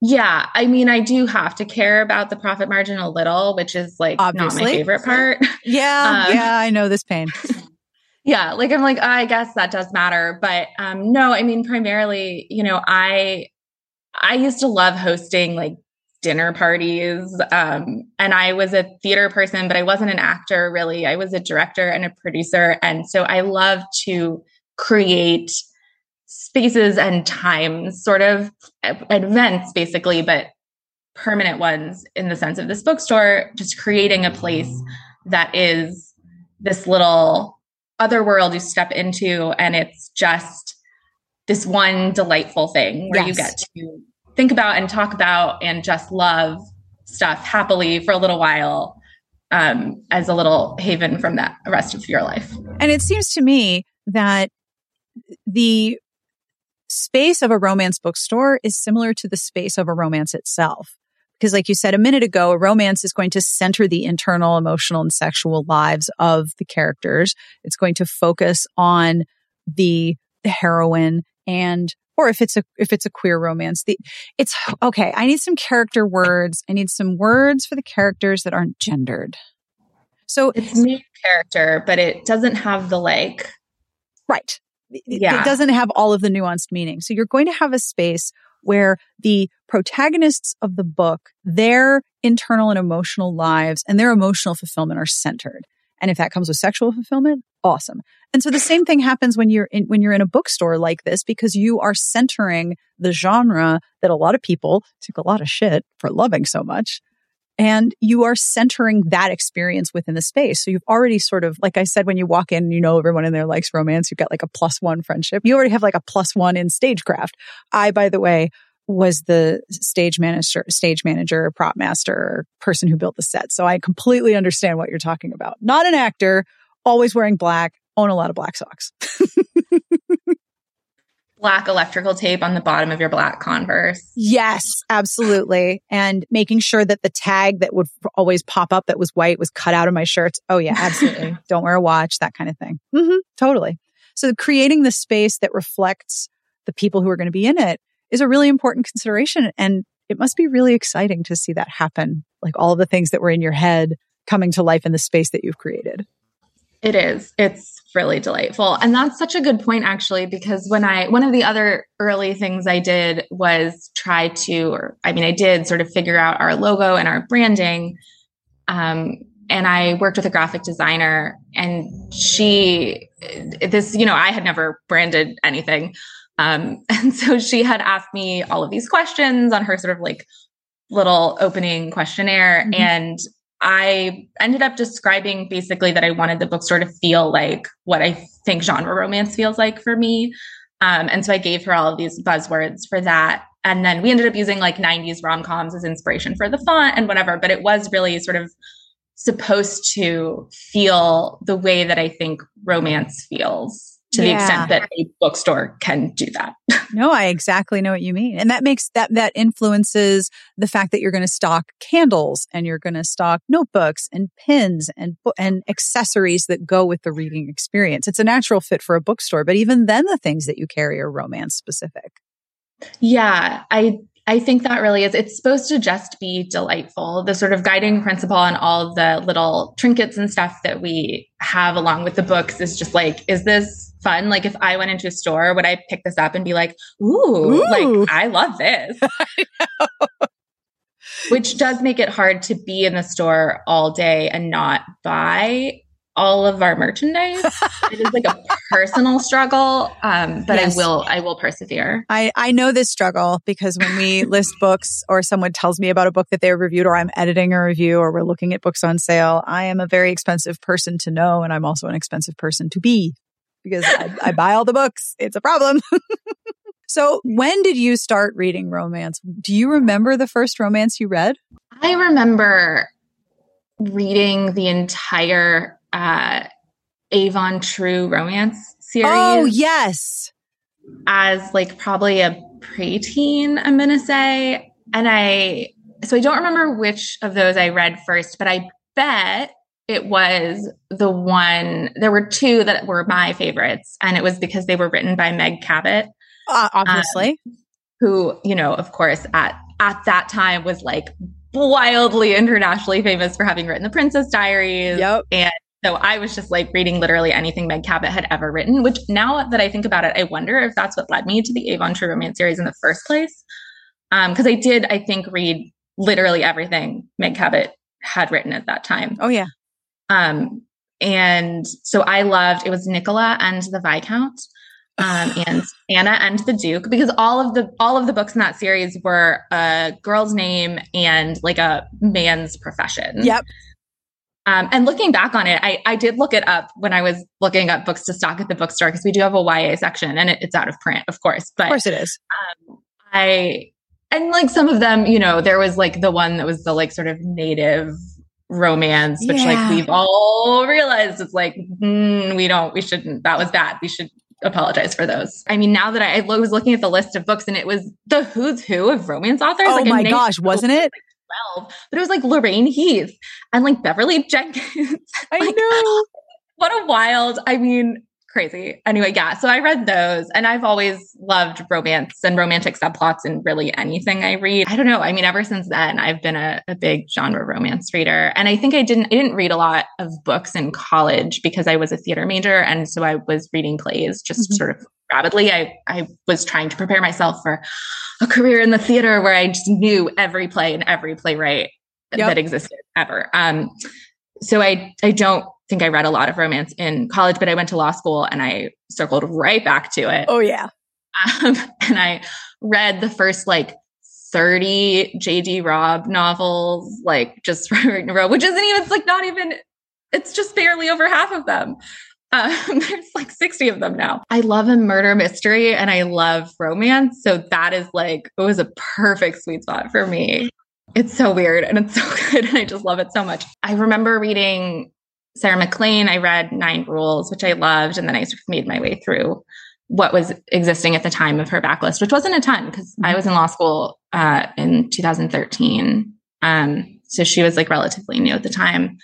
Yeah, I mean, I do have to care about the profit margin a little, which is like Obviously. not my favorite part. Yeah, um, yeah, I know this pain. yeah, like I'm like I guess that does matter, but um no, I mean primarily, you know, I I used to love hosting like dinner parties um and I was a theater person, but I wasn't an actor really. I was a director and a producer, and so I love to create spaces and times, sort of events basically, but permanent ones in the sense of this bookstore, just creating a place that is this little other world you step into and it's just this one delightful thing where yes. you get to think about and talk about and just love stuff happily for a little while um, as a little haven from that rest of your life. And it seems to me that the space of a romance bookstore is similar to the space of a romance itself. Because, like you said a minute ago, a romance is going to center the internal, emotional, and sexual lives of the characters. It's going to focus on the, the heroine and or if it's a if it's a queer romance the it's okay i need some character words i need some words for the characters that aren't gendered so it's main character but it doesn't have the like right yeah. it doesn't have all of the nuanced meaning. So you're going to have a space where the protagonists of the book, their internal and emotional lives and their emotional fulfillment are centered. And if that comes with sexual fulfillment, awesome. And so the same thing happens when you're in, when you're in a bookstore like this because you are centering the genre that a lot of people took a lot of shit for loving so much and you are centering that experience within the space. So you've already sort of, like I said, when you walk in, you know, everyone in there likes romance. You've got like a plus one friendship. You already have like a plus one in stagecraft. I, by the way, was the stage manager, stage manager, prop master, person who built the set. So I completely understand what you're talking about. Not an actor, always wearing black, own a lot of black socks. black electrical tape on the bottom of your black Converse. Yes, absolutely. And making sure that the tag that would always pop up that was white was cut out of my shirts. Oh, yeah, absolutely. Don't wear a watch, that kind of thing. Mm-hmm, totally. So creating the space that reflects the people who are going to be in it is a really important consideration. And it must be really exciting to see that happen. Like all the things that were in your head coming to life in the space that you've created. It is. It's really delightful. And that's such a good point, actually, because when I, one of the other early things I did was try to, or I mean, I did sort of figure out our logo and our branding. Um, and I worked with a graphic designer and she, this, you know, I had never branded anything. Um, and so she had asked me all of these questions on her sort of like little opening questionnaire. Mm-hmm. And I ended up describing basically that I wanted the bookstore to feel like what I think genre romance feels like for me. Um, and so I gave her all of these buzzwords for that. And then we ended up using like 90s rom coms as inspiration for the font and whatever. But it was really sort of supposed to feel the way that I think romance feels to yeah. the extent that a bookstore can do that. no, I exactly know what you mean. And that makes that that influences the fact that you're going to stock candles and you're going to stock notebooks and pins and and accessories that go with the reading experience. It's a natural fit for a bookstore, but even then the things that you carry are romance specific. Yeah, I I think that really is. It's supposed to just be delightful. The sort of guiding principle and all the little trinkets and stuff that we have along with the books is just like, is this fun? Like, if I went into a store, would I pick this up and be like, ooh, ooh. like, I love this? I Which does make it hard to be in the store all day and not buy all of our merchandise. it is like a personal struggle, um, but yes. I will I will persevere. I I know this struggle because when we list books or someone tells me about a book that they reviewed or I'm editing a review or we're looking at books on sale, I am a very expensive person to know and I'm also an expensive person to be because I, I buy all the books. It's a problem. so, when did you start reading romance? Do you remember the first romance you read? I remember reading the entire uh, Avon True romance series. Oh, yes. As like probably a preteen, I'm going to say. And I, so I don't remember which of those I read first, but I bet it was the one, there were two that were my favorites, and it was because they were written by Meg Cabot. Uh, obviously. Um, who, you know, of course, at at that time was like wildly internationally famous for having written the Princess Diaries. Yep. And so I was just like reading literally anything Meg Cabot had ever written, which now that I think about it, I wonder if that's what led me to the Avon True Romance series in the first place. Because um, I did, I think, read literally everything Meg Cabot had written at that time. Oh, yeah. Um, and so I loved it was Nicola and the Viscount um, and Anna and the Duke because all of the all of the books in that series were a girl's name and like a man's profession. Yep. Um, and looking back on it, I, I did look it up when I was looking up books to stock at the bookstore because we do have a YA section and it, it's out of print, of course. But of course it is. Um, I and like some of them, you know, there was like the one that was the like sort of native romance, which yeah. like we've all realized it's like mm, we don't, we shouldn't. That was bad. We should apologize for those. I mean, now that I, I, was looking at the list of books and it was the who's who of romance authors. Oh like my gosh, wasn't it? Like 12, but it was like Lorraine Heath and like Beverly Jenkins. I like, know. What a wild, I mean, crazy. Anyway, yeah. So I read those and I've always loved romance and romantic subplots in really anything I read. I don't know. I mean, ever since then, I've been a, a, big genre romance reader. And I think I didn't, I didn't read a lot of books in college because I was a theater major. And so I was reading plays just mm-hmm. sort of rapidly. I, I was trying to prepare myself for a career in the theater where I just knew every play and every playwright yep. that existed ever. Um, so I, I don't think I read a lot of romance in college, but I went to law school and I circled right back to it. Oh, yeah. Um, and I read the first like 30 JD Robb novels, like just right in a row, which isn't even, it's like not even, it's just barely over half of them. Um, there's like 60 of them now. I love a murder mystery and I love romance. So that is like, it was a perfect sweet spot for me. It's so weird and it's so good. And I just love it so much. I remember reading Sarah MacLean, I read Nine Rules, which I loved. And then I sort of made my way through what was existing at the time of her backlist, which wasn't a ton because mm-hmm. I was in law school uh, in 2013. Um, so she was like relatively new at the time.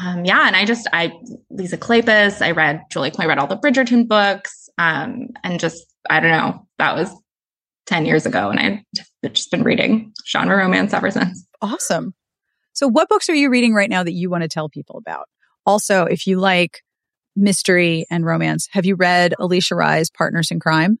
Um, yeah, and I just I Lisa Kleypas, I read Julie, I read all the Bridgerton books, um, and just I don't know, that was ten years ago, and I've just been reading genre romance ever since. Awesome. So, what books are you reading right now that you want to tell people about? Also, if you like mystery and romance, have you read Alisha Rai's Partners in Crime?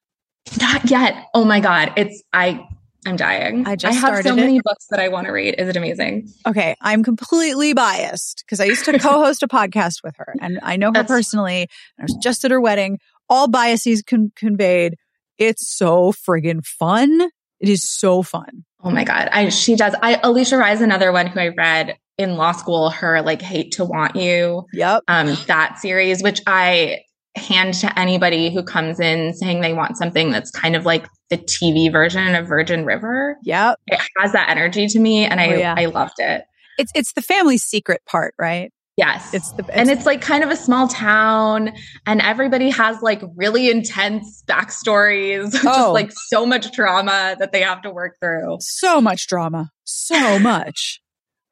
Not yet. Oh my God. It's, I, I'm dying. I just I have so it. many books that I want to read. Is it amazing? Okay, I'm completely biased because I used to co-host a podcast with her, and I know her That's... personally. I was just at her wedding. All biases con- conveyed. It's so friggin' fun. It is so fun. Oh my god, I she does. I Alisha Rai is another one who I read in law school her like hate to want you yep um that series which i hand to anybody who comes in saying they want something that's kind of like the tv version of virgin river yep it has that energy to me and i oh, yeah. i loved it it's it's the family secret part right Yes. It's the it's, and it's like kind of a small town and everybody has like really intense backstories, oh. just like so much drama that they have to work through. So much drama. So much.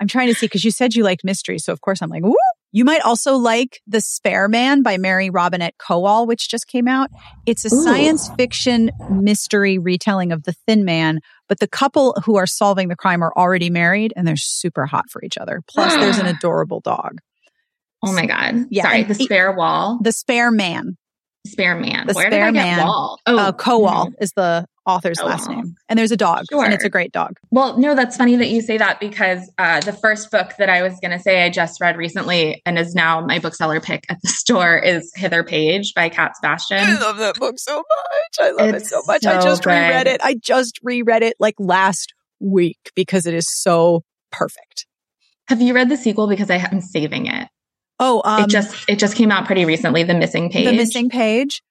I'm trying to see because you said you liked mystery. So of course I'm like, woo. You might also like The Spare Man by Mary Robinette Kowal, which just came out. It's a Ooh. science fiction mystery retelling of The Thin Man, but the couple who are solving the crime are already married and they're super hot for each other. Plus, there's an adorable dog. Oh my God. Yeah. Sorry, The Spare Wall. The Spare Man. Spare Man. The Where Spare did I get Wall? Oh, uh, Kowal mm-hmm. is the author's oh, last name. And there's a dog, sure. and it's a great dog. Well, no, that's funny that you say that because uh, the first book that I was going to say I just read recently and is now my bookseller pick at the store is Hither Page by Cat Sebastian. I love that book so much. I love it's it so much. So I just good. reread it. I just reread it like last week because it is so perfect. Have you read the sequel? Because I am saving it. Oh, um, it just it just came out pretty recently. The missing page. The missing page.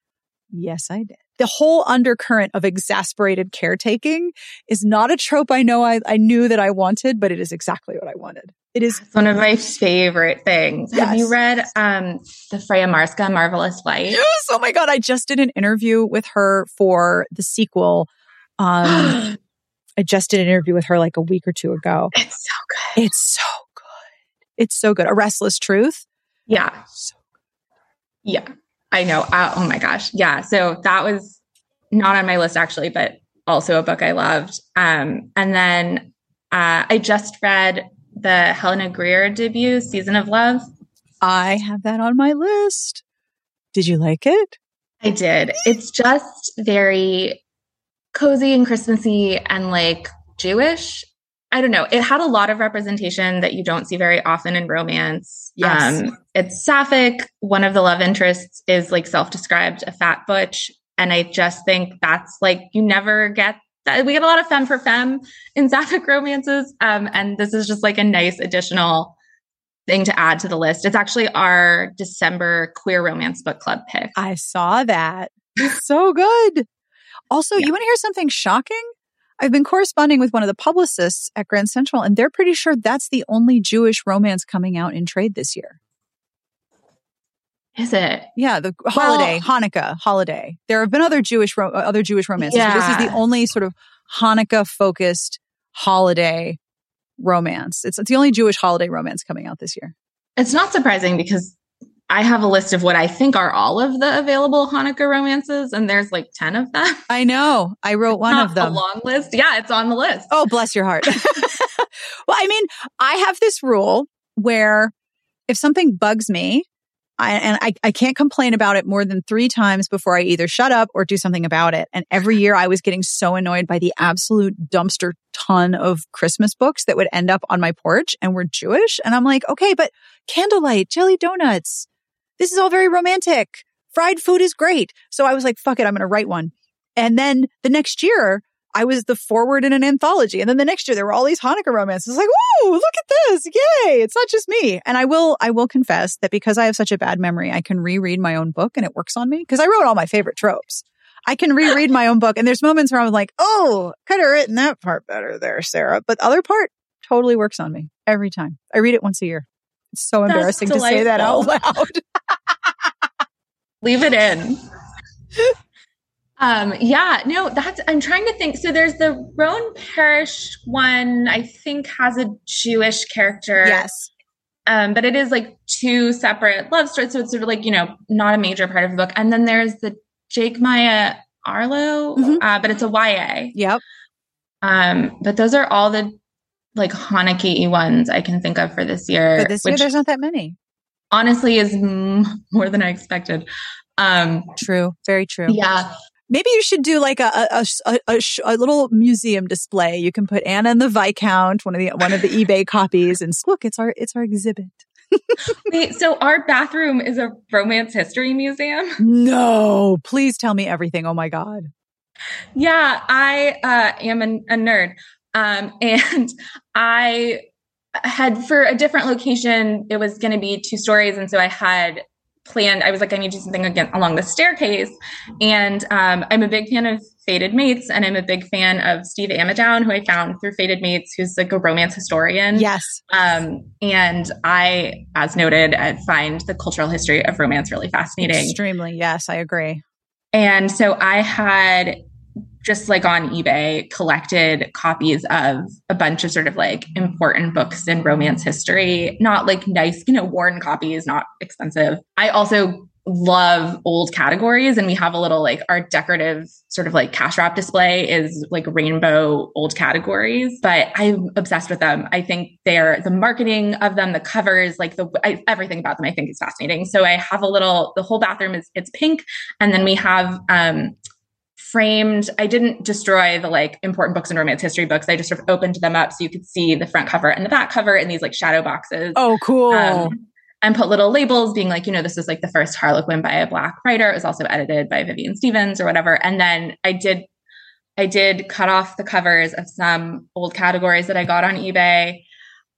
Yes, I did. The whole undercurrent of exasperated caretaking is not a trope I know I, I knew that I wanted, but it is exactly what I wanted. It is it's one of my favorite things. Yes. Have you read um, the Freya Marske Marvelous Light? Yes. Oh my God. I just did an interview with her for the sequel. Um, I just did an interview with her like a week or two ago. It's so good. It's so good. It's so good. A Restless Truth. Yeah. Yeah. I know. Uh, oh my gosh. Yeah. So that was not on my list actually, but also a book I loved. Um, and then uh, I just read the Helena Greer debut, Season of Love. I have that on my list. Did you like it? I did. It's just very cozy and Christmassy and like Jewish. I don't know. It had a lot of representation that you don't see very often in romance. Yes. Um, it's sapphic. One of the love interests is like self described a fat butch. And I just think that's like, you never get that. We get a lot of femme for femme in sapphic romances. Um, and this is just like a nice additional thing to add to the list. It's actually our December queer romance book club pick. I saw that. It's so good. Also, Yeah. you want to hear something shocking? I've been corresponding with one of the publicists at Grand Central, and they're pretty sure that's the only Jewish romance coming out in trade this year. Is it? Yeah, the holiday, Hanukkah holiday. There have been other Jewish ro- other Jewish romances. but This is the only sort of Hanukkah focused holiday romance. It's, it's the only Jewish holiday romance coming out this year. It's not surprising because I have a list of what I think are all of the available Hanukkah romances, and there's like 10 of them. I know. I wrote one of them. A long list. Yeah, it's on the list. Oh, bless your heart. well, I mean, I have this rule where if something bugs me, I, and I, I can't complain about it more than three times before I either shut up or do something about it. And every year I was getting so annoyed by the absolute dumpster ton of Christmas books that would end up on my porch and were Jewish. And I'm like, okay, but candlelight, jelly donuts. This is all very romantic. Fried food is great. So I was like, fuck it, I'm going to write one. And then the next year, I was the forward in an anthology. And then the next year there were all these Hanukkah romances. Like, whoa, look at this. Yay. It's not just me. And I will, I will confess that because I have such a bad memory, I can reread my own book and it works on me because I wrote all my favorite tropes. I can reread my own book and there's moments where I'm like, oh, could have written that part better there, Sarah. But the other part totally works on me every time. I read it once a year. It's so That's embarrassing to say that out loud. Leave it in. um, yeah, no, that's I'm trying to think. So there's the Roan Parrish one, I think has a Jewish character. yes. Um, but it is like two separate love stories. So it's sort of like, you know, not a major part of the book. And then there's the Jake Maia Arlow, Mhm. uh, but it's a YA. Yep. Um, but those are all the like Hanukkah ones I can think of for this year. But this year which there's not that many. Honestly is more than I expected. Um, True. Very true. yeah, Maybe you should do like a a, a, a, sh- a little museum display. You can put Anna and the Viscount, one of the one of the eBay copies, and look, it's our it's our exhibit. Wait, so our bathroom is a romance history museum? No, please tell me everything. Oh my god. Yeah, I uh, am a, a nerd. Um, and I had for a different location, it was going to be two stories. And so I had planned, I was like, I need to do something again along the staircase. And um, I'm a big fan of Fated Mates, and I'm a big fan of Steve Ammidown, who I found through Fated Mates, who's like a romance historian. Yes. Um, and I, as noted, I find the cultural history of romance really fascinating. Extremely. Yes, I agree. And so I had just like on eBay collected copies of a bunch of sort of like important books in romance history, not like nice, you know, worn copies, not expensive. I also love old categories and we have a little like our decorative sort of like cash wrap display is like rainbow old categories but i'm obsessed with them. I think they're the marketing of them the covers like the I, everything about them i think is fascinating. So i have a little the whole bathroom is it's pink and then we have um framed i didn't destroy the like important books and romance history books i just sort of opened them up so you could see the front cover and the back cover in these like shadow boxes Oh, cool. um, and put little labels being like, you know, this is like the first Harlequin by a black writer. It was also edited by Vivian Stephens or whatever. And then I did, I did cut off the covers of some old categories that I got on eBay.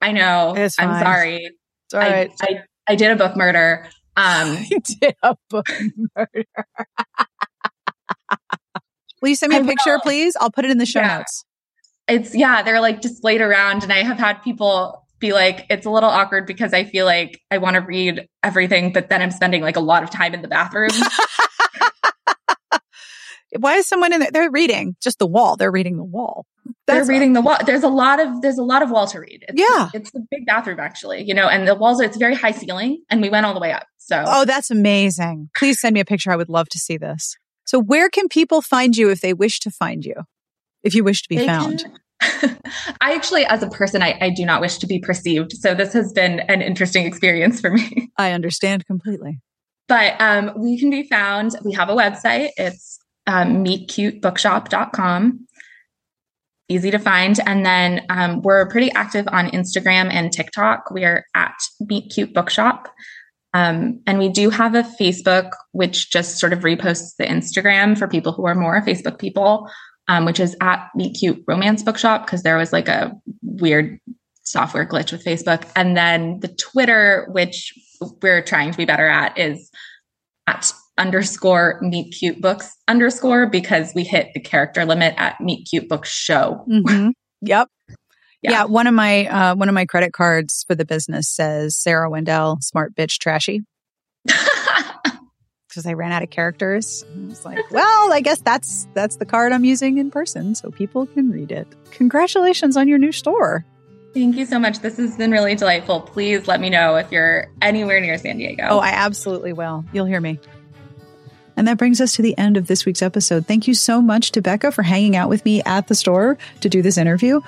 I know. I'm sorry. it's all right. I, I, I did a book murder. Um, I did a book murder. Will you send me a picture, will. please? I'll put it in the show Yeah. notes. it's yeah, they're like displayed around, and I have had people be like, it's a little awkward because I feel like I want to read everything, but then I'm spending like a lot of time in the bathroom. Why is someone in there? They're reading just the wall. They're reading the wall. they're reading the wall. There's a lot of there's a lot of wall to read. It's, yeah, it's a big bathroom actually, you know, and the walls. Are, it's very high ceiling, and we went all the way up. So oh, that's amazing. Please send me a picture. I would love to see this. So where can people find you if they wish to find you? If you wish to be they found. Can- I actually, as a person, I, I, do not wish to be perceived. So this has been an interesting experience for me. I understand completely. But um, we can be found. We have a website. It's um, meetcutebookshop.com. Easy to find. And then um, we're pretty active on Instagram and TikTok. We are at Meet Cute Bookshop. Um, and we do have a Facebook, which just sort of reposts the Instagram for people who are more Facebook people, um, which is at Meet Cute Romance Bookshop, because there was like a weird software glitch with Facebook. And then the Twitter, which we're trying to be better at, is at underscore meet cute books underscore because we hit the character limit at meet cute books show. Mm-hmm. Yep. Yeah. yeah. one of my uh, one of my credit cards for the business says Sarah Wendell, smart bitch, trashy. Because I ran out of characters. I was like, well, I guess that's that's the card I'm using in person, so people can read it. Congratulations on your new store. Thank you so much. This has been really delightful. Please let me know if you're anywhere near San Diego. Oh, I absolutely will. You'll hear me. And that brings us to the end of this week's episode. Thank you so much to Becca for hanging out with me at the store to do this interview.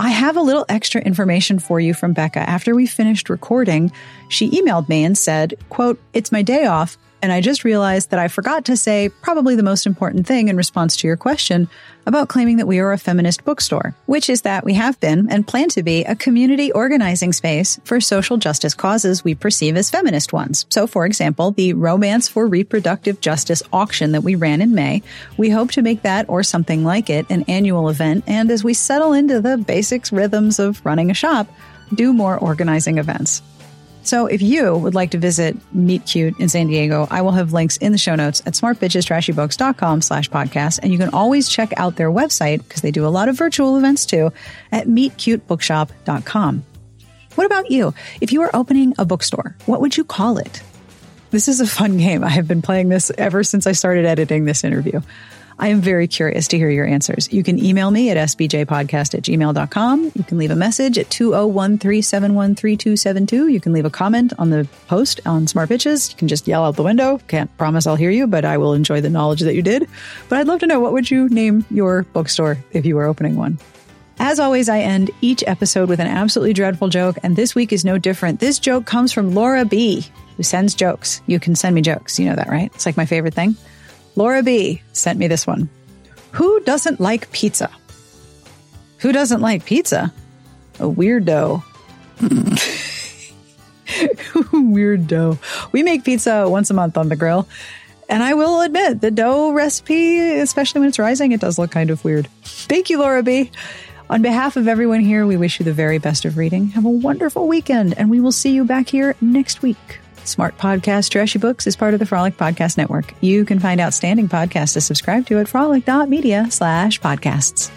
I have a little extra information for you from Becca. After we finished recording, she emailed me and said, quote, it's my day off. And I just realized that I forgot to say probably the most important thing in response to your question about claiming that we are a feminist bookstore, which is that we have been and plan to be a community organizing space for social justice causes we perceive as feminist ones. So, for example, the Romance for Reproductive Justice auction that we ran in May, we hope to make that or something like it an annual event. And as we settle into the basics rhythms of running a shop, do more organizing events. So if you would like to visit Meet Cute in San Diego, I will have links in the show notes at smartbitchestrashybooks.com slash podcast. And you can always check out their website because they do a lot of virtual events too at meetcutebookshop.com. What about you? If you were opening a bookstore, what would you call it? This is a fun game. I have been playing this ever since I started editing this interview. I am very curious to hear your answers. You can email me at sbjpodcast at gmail.com. You can leave a message at 201-371-3272. You can leave a comment on the post on Smart Bitches. You can just yell out the window. Can't promise I'll hear you, but I will enjoy the knowledge that you did. But I'd love to know what would you name your bookstore if you were opening one? As always, I end each episode with an absolutely dreadful joke, and this week is no different. This joke comes from Laura B., who sends jokes. You can send me jokes. You know that, right? It's like my favorite thing. Laura B sent me this one. Who doesn't like pizza? Who doesn't like pizza? A weirdo. weirdo. We make pizza once a month on the grill. And I will admit, the dough recipe, especially when it's rising, it does look kind of weird. Thank you, Laura B. On behalf of everyone here, we wish you the very best of reading. Have a wonderful weekend, and we will see you back here next week. Smart Podcast Trashy Books is part of the Frolic Podcast Network. You can find outstanding podcasts to subscribe to at frolic.media slash podcasts.